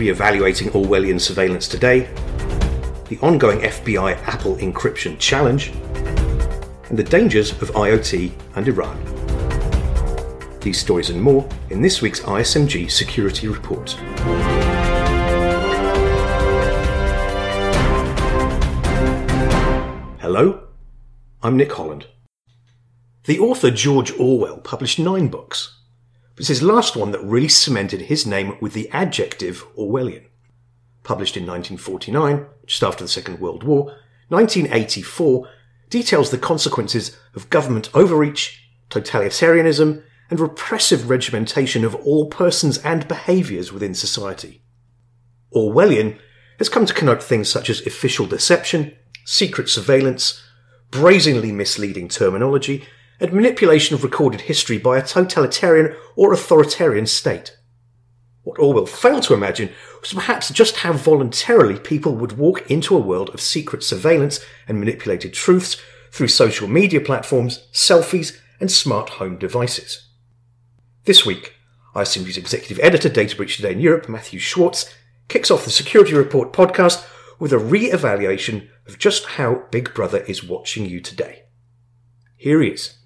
re-evaluating Orwellian surveillance today, the ongoing FBI Apple encryption challenge, and the dangers of IoT and Iran. These stories and more in this week's ISMG Security Report. Hello, I'm Nick Holland. The author George Orwell published nine books, it's his last one that really cemented his name with the adjective Orwellian. Published in 1949, just after the Second World War, 1984 details the consequences of government overreach, totalitarianism, and repressive regimentation of all persons and behaviours within society. Orwellian has come to connote things such as official deception, secret surveillance, brazenly misleading terminology, and manipulation of recorded history by a totalitarian or authoritarian state. What Orwell failed to imagine was perhaps just how voluntarily people would walk into a world of secret surveillance and manipulated truths through social media platforms, selfies, and smart home devices. This week, ISMG's executive editor, Data Breach Today in Europe, Matthew Schwartz, kicks off the Security Report podcast with a re-evaluation of just how Big Brother is watching you today. Here he is.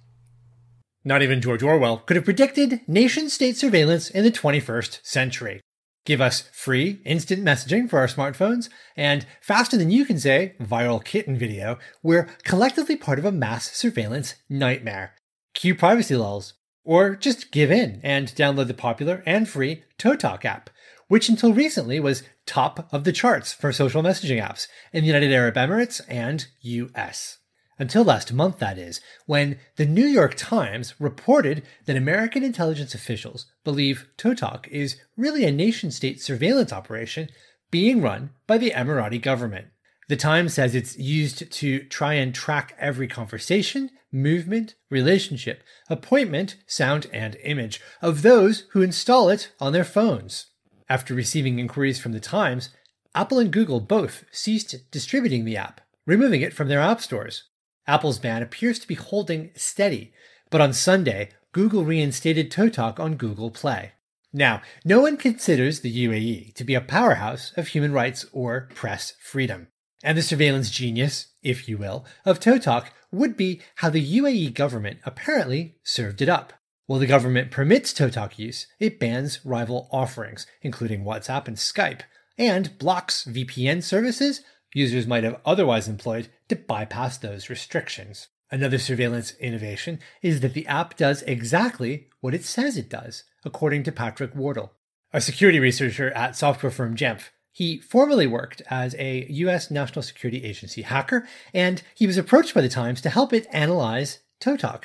Not even George Orwell could have predicted nation state surveillance in the 21st century. Give us free instant messaging for our smartphones and faster than you can say viral kitten video. We're collectively part of a mass surveillance nightmare. Cue privacy laws. Or just give in and download the popular and free ToTok app, which until recently was top of the charts for social messaging apps in the United Arab Emirates and US. Until last month, that is, when the New York Times reported that American intelligence officials believe ToTok is really a nation state surveillance operation being run by the Emirati government. The Times says it's used to try and track every conversation, movement, relationship, appointment, sound, and image of those who install it on their phones. After receiving inquiries from the Times, Apple and Google both ceased distributing the app, removing it from their app stores. Apple's ban appears to be holding steady, but on Sunday, Google reinstated ToTok on Google Play. Now, no one considers the UAE to be a powerhouse of human rights or press freedom. And the surveillance genius, if you will, of ToTok would be how the UAE government apparently served it up. While the government permits ToTok use, it bans rival offerings, including WhatsApp and Skype, and blocks VPN services users might have otherwise employed to bypass those restrictions. Another surveillance innovation is that the app does exactly what it says it does, according to Patrick Wardle, a security researcher at software firm Jamf. He formerly worked as a US National Security Agency hacker, and he was approached by the Times to help it analyze ToTok.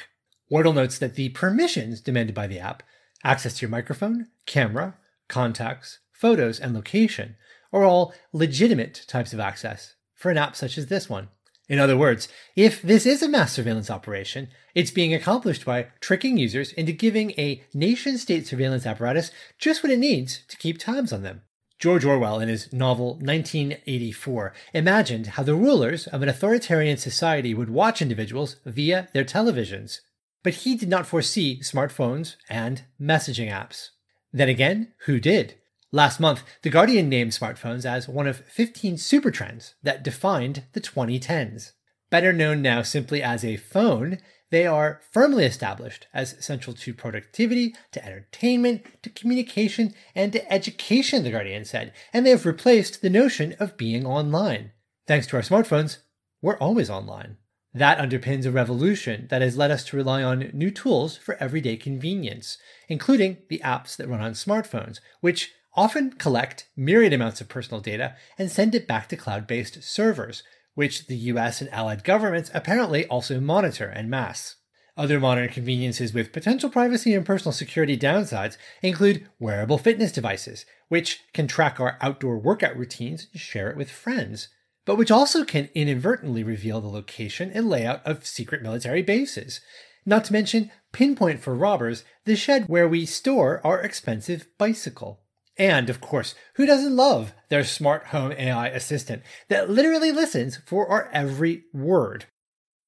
Wardle notes that the permissions demanded by the app, access to your microphone, camera, contacts, photos, and location, are all legitimate types of access for an app such as this one. In other words, if this is a mass surveillance operation, it's being accomplished by tricking users into giving a nation state surveillance apparatus just what it needs to keep tabs on them. George Orwell, in his novel 1984, imagined how the rulers of an authoritarian society would watch individuals via their televisions. But he did not foresee smartphones and messaging apps. Then again, who did? Last month, The Guardian named smartphones as one of 15 super trends that defined the 2010s. Better known now simply as a phone, they are firmly established as central to productivity, to entertainment, to communication, and to education, The Guardian said, and they have replaced the notion of being online. Thanks to our smartphones, we're always online. That underpins a revolution that has led us to rely on new tools for everyday convenience, including the apps that run on smartphones, which often collect myriad amounts of personal data and send it back to cloud based servers, which the US and allied governments apparently also monitor en masse. Other modern conveniences with potential privacy and personal security downsides include wearable fitness devices, which can track our outdoor workout routines and share it with friends, but which also can inadvertently reveal the location and layout of secret military bases. Not to mention, pinpoint for robbers the shed where we store our expensive bicycle. And of course, who doesn't love their smart home AI assistant that literally listens for our every word?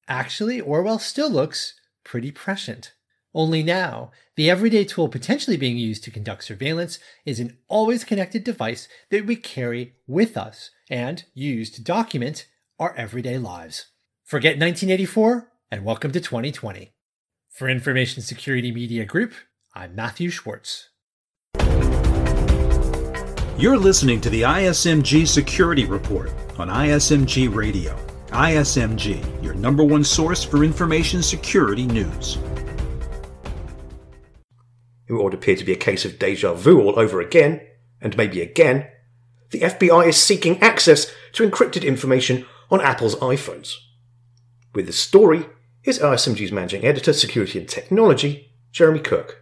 Actually, Orwell still looks pretty prescient. Only now, the everyday tool potentially being used to conduct surveillance is an always connected device that we carry with us and use to document our everyday lives. Forget 1984 and welcome to 2020. For Information Security Media Group, I'm Matthew Schwartz. You're listening to the ISMG Security Report on ISMG Radio. ISMG, your number one source for information security news. It would appear to be a case of deja vu all over again, and maybe again. The FBI is seeking access to encrypted information on Apple's iPhones. With the story, is ISMG's managing editor, security and technology, Jeremy Kirk.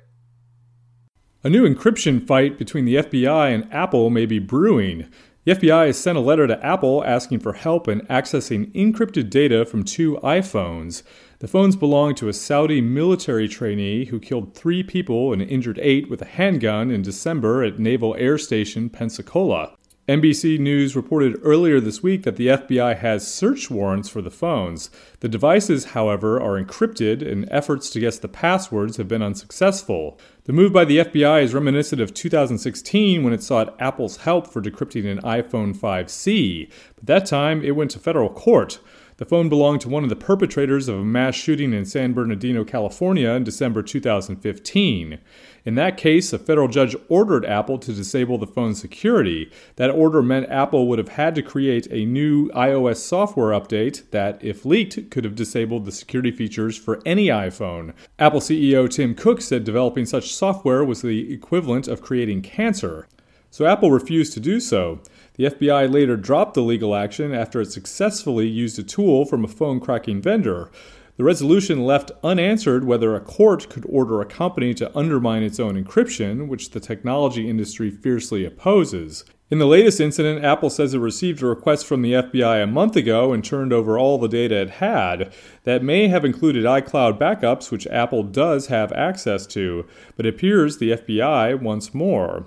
A new encryption fight between the FBI and Apple may be brewing. The FBI has sent a letter to Apple asking for help in accessing encrypted data from two iPhones. The phones belong to a Saudi military trainee who killed three people and injured eight with a handgun in December at Naval Air Station Pensacola. NBC News reported earlier this week that the FBI has search warrants for the phones. The devices, however, are encrypted, and efforts to guess the passwords have been unsuccessful. The move by the FBI is reminiscent of 2016 when it sought Apple's help for decrypting an iPhone 5C, but that time it went to federal court. The phone belonged to one of the perpetrators of a mass shooting in San Bernardino, California in December 2015. In that case, a federal judge ordered Apple to disable the phone's security. That order meant Apple would have had to create a new iOS software update that, if leaked, could have disabled the security features for any iPhone. Apple CEO Tim Cook said developing such software was the equivalent of creating cancer. So Apple refused to do so. The FBI later dropped the legal action after it successfully used a tool from a phone cracking vendor. The resolution left unanswered whether a court could order a company to undermine its own encryption, which the technology industry fiercely opposes. In the latest incident, Apple says it received a request from the FBI a month ago and turned over all the data it had. That may have included iCloud backups, which Apple does have access to, but it appears the FBI wants more.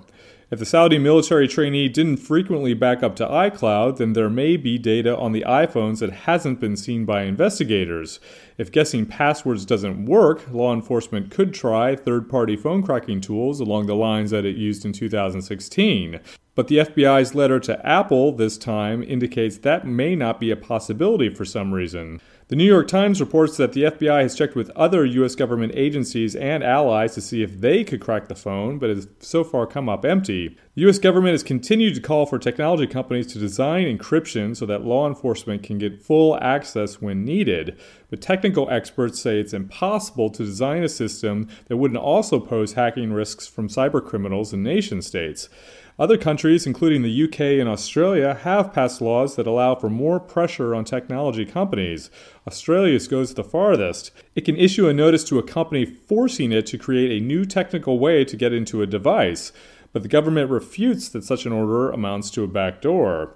If the Saudi military trainee didn't frequently back up to iCloud, then there may be data on the iPhones that hasn't been seen by investigators. If guessing passwords doesn't work, law enforcement could try third party phone cracking tools along the lines that it used in 2016. But the FBI's letter to Apple this time indicates that may not be a possibility for some reason. The New York Times reports that the FBI has checked with other U.S. government agencies and allies to see if they could crack the phone, but has so far come up empty. The U.S. government has continued to call for technology companies to design encryption so that law enforcement can get full access when needed. But technical experts say it's impossible to design a system that wouldn't also pose hacking risks from cybercriminals and nation states. Other countries, including the UK and Australia, have passed laws that allow for more pressure on technology companies. Australia's goes the farthest. It can issue a notice to a company forcing it to create a new technical way to get into a device, but the government refutes that such an order amounts to a backdoor.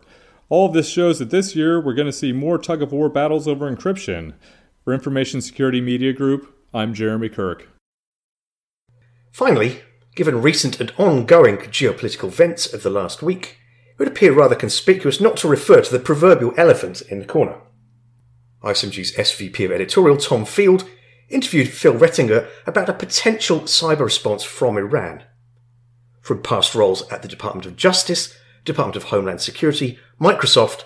All of this shows that this year we're going to see more tug of war battles over encryption. For Information Security Media Group, I'm Jeremy Kirk. Finally, Given recent and ongoing geopolitical events of the last week, it would appear rather conspicuous not to refer to the proverbial elephant in the corner. ISMG's SVP of editorial, Tom Field, interviewed Phil Reitinger about a potential cyber response from Iran. From past roles at the Department of Justice, Department of Homeland Security, Microsoft,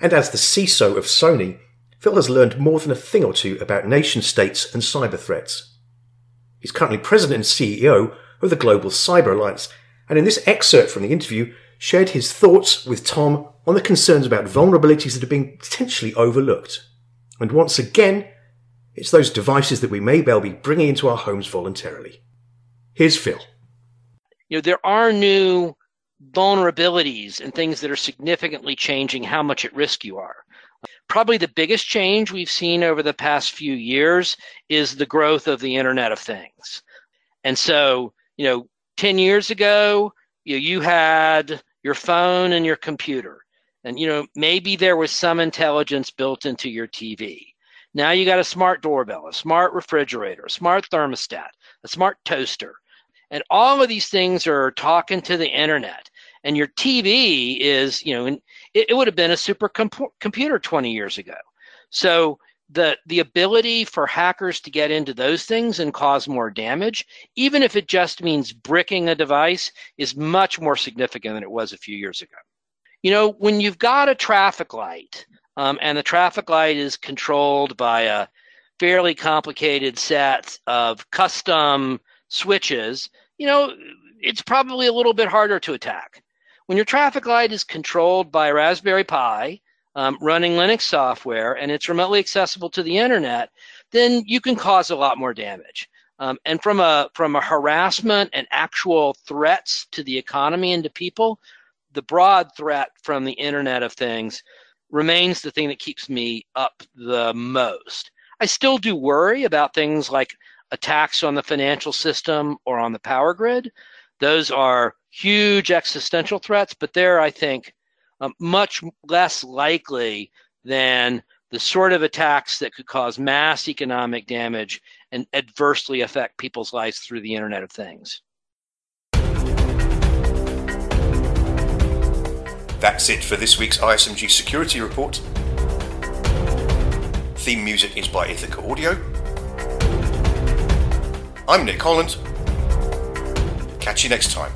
and as the CISO of Sony, Phil has learned more than a thing or two about nation states and cyber threats. He's currently president and CEO of the Global Cyber Alliance, and in this excerpt from the interview, shared his thoughts with Tom on the concerns about vulnerabilities that are being potentially overlooked. And once again, it's those devices that we may well be bringing into our homes voluntarily. Here's Phil. You know, there are new vulnerabilities and things that are significantly changing how much at risk you are. Probably the biggest change we've seen over the past few years is the growth of the Internet of Things. And so you know, 10 years ago, you, you had your phone and your computer. And, you know, maybe there was some intelligence built into your TV. Now you got a smart doorbell, a smart refrigerator, a smart thermostat, a smart toaster. And all of these things are talking to the internet. And your TV is, you know, it, it would have been a super computer 20 years ago. So the the ability for hackers to get into those things and cause more damage, even if it just means bricking a device, is much more significant than it was a few years ago. You know, when you've got a traffic light um, and the traffic light is controlled by a fairly complicated set of custom switches, you know, it's probably a little bit harder to attack. When your traffic light is controlled by a Raspberry Pi, um, running Linux software, and it's remotely accessible to the internet, then you can cause a lot more damage. Um, and from a from a harassment and actual threats to the economy and to people, the broad threat from the Internet of Things remains the thing that keeps me up the most. I still do worry about things like attacks on the financial system or on the power grid. Those are huge existential threats, but they're, I think, um, much less likely than the sort of attacks that could cause mass economic damage and adversely affect people's lives through the Internet of Things. That's it for this week's ISMG Security Report. Theme music is by Ithaca Audio. I'm Nick Holland. Catch you next time.